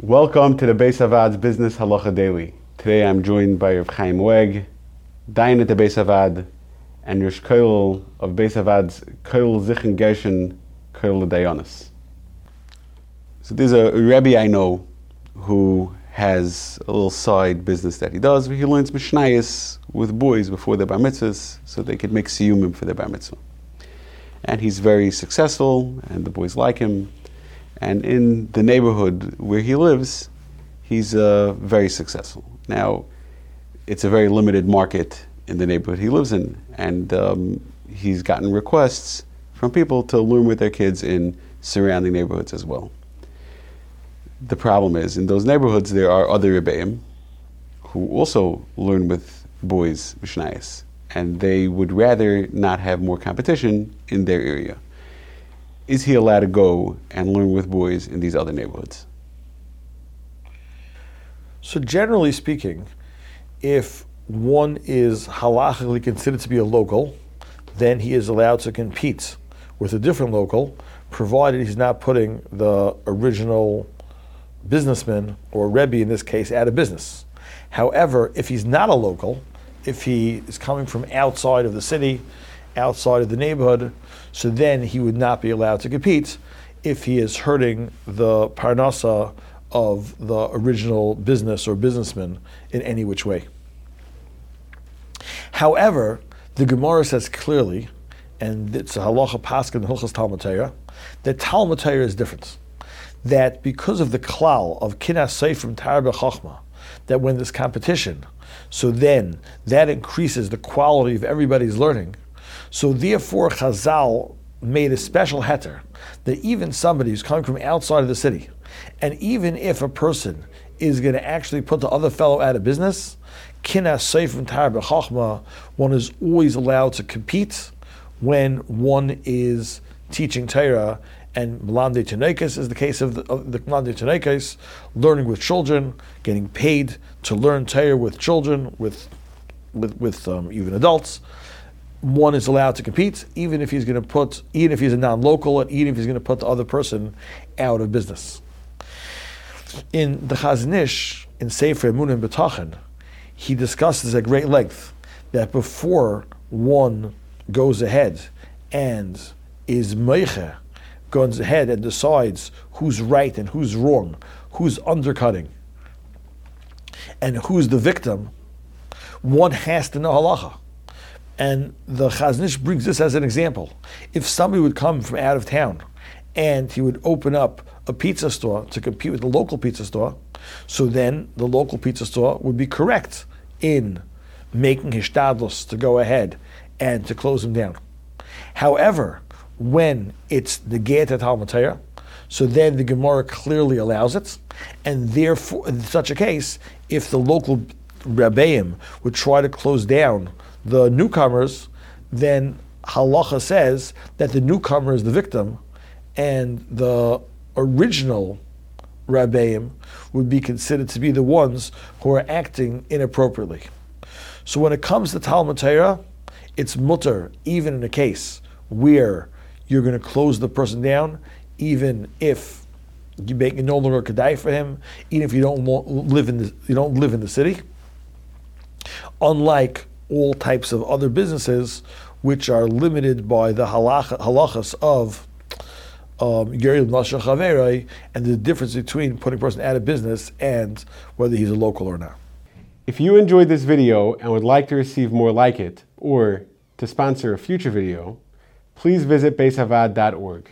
Welcome to the Beis Havad's Business Halacha Daily. Today I'm joined by Rav Chaim Weg, Dayan at the Beis Havad, and Rosh Kollel of Beis Havad's Kollel Zichron Gershon Kollel Dayanus. So there's a Rebbe I know who has a little side business that he does he learns Mishnayos with boys before their bar mitzvahs so they could make siyumim for their bar mitzvah. And he's very successful and the boys like him and in the neighborhood where he lives, he's uh, very successful. Now, it's a very limited market in the neighborhood he lives in, and um, he's gotten requests from people to learn with their kids in surrounding neighborhoods as well. The problem is, in those neighborhoods, there are other Rebbeim who also learn with boys Mishnayos, and they would rather not have more competition in their area is he allowed to go and learn with boys in these other neighborhoods? So, generally speaking, if one is halachically considered to be a local, then he is allowed to compete with a different local, provided he's not putting the original businessman or Rebbe in this case out of business. However, if he's not a local, if he is coming from outside of the city, outside of the neighborhood, so then he would not be allowed to compete if he is hurting the parnasa of the original business or businessman in any which way. However, the Gemara says clearly, and it's a halacha paskin hilchas Talmud Torah, that Talmud Torah is different. That because of the klal of kinas seifrim tarbe chachma, that when there's competition, so then that increases the quality of everybody's learning. So therefore, Chazal made a special heter that even somebody who's coming from outside of the city, and even if a person is going to actually put the other fellow out of business, seifim tar b'chachma, one is always allowed to compete when one is teaching Torah and Melamdei Tinokos is the case of the, of Melamdei learning with children, getting paid to learn Torah with children, with with, with um, even adults one is allowed to compete, even if he's going to put, even if he's a non-local, and even if he's going to put the other person out of business. In the Chazon Ish, in Sefer Emunah and Bitachon, he discusses at great length that before one goes ahead and is meiche, goes ahead and decides who's right and who's wrong, who's undercutting, and who's the victim, one has to know halacha. And the Chazon Ish brings this as an example. If somebody would come from out of town and he would open up a pizza store to compete with the local pizza store, so then the local pizza store would be correct in making his to go ahead and to close him down. However, when it's the Get at Talmud so then the Gemara clearly allows it, and therefore, in such a case, if the local Rabbeim would try to close down the newcomers, then halacha says that the newcomer is the victim, and the original rabbeim would be considered to be the ones who are acting inappropriately. So when it comes to Talmud Torah, it's mutar, even in a case where you're going to close the person down, even if you make no longer kedai for him, even if you don't live in the, you don't live in the city. Unlike all types of other businesses which are limited by the halachas of um, and the difference between putting a person out of business and whether he's a local or not. If you enjoyed this video and would like to receive more like it, or to sponsor a future video, please visit beishavad.org.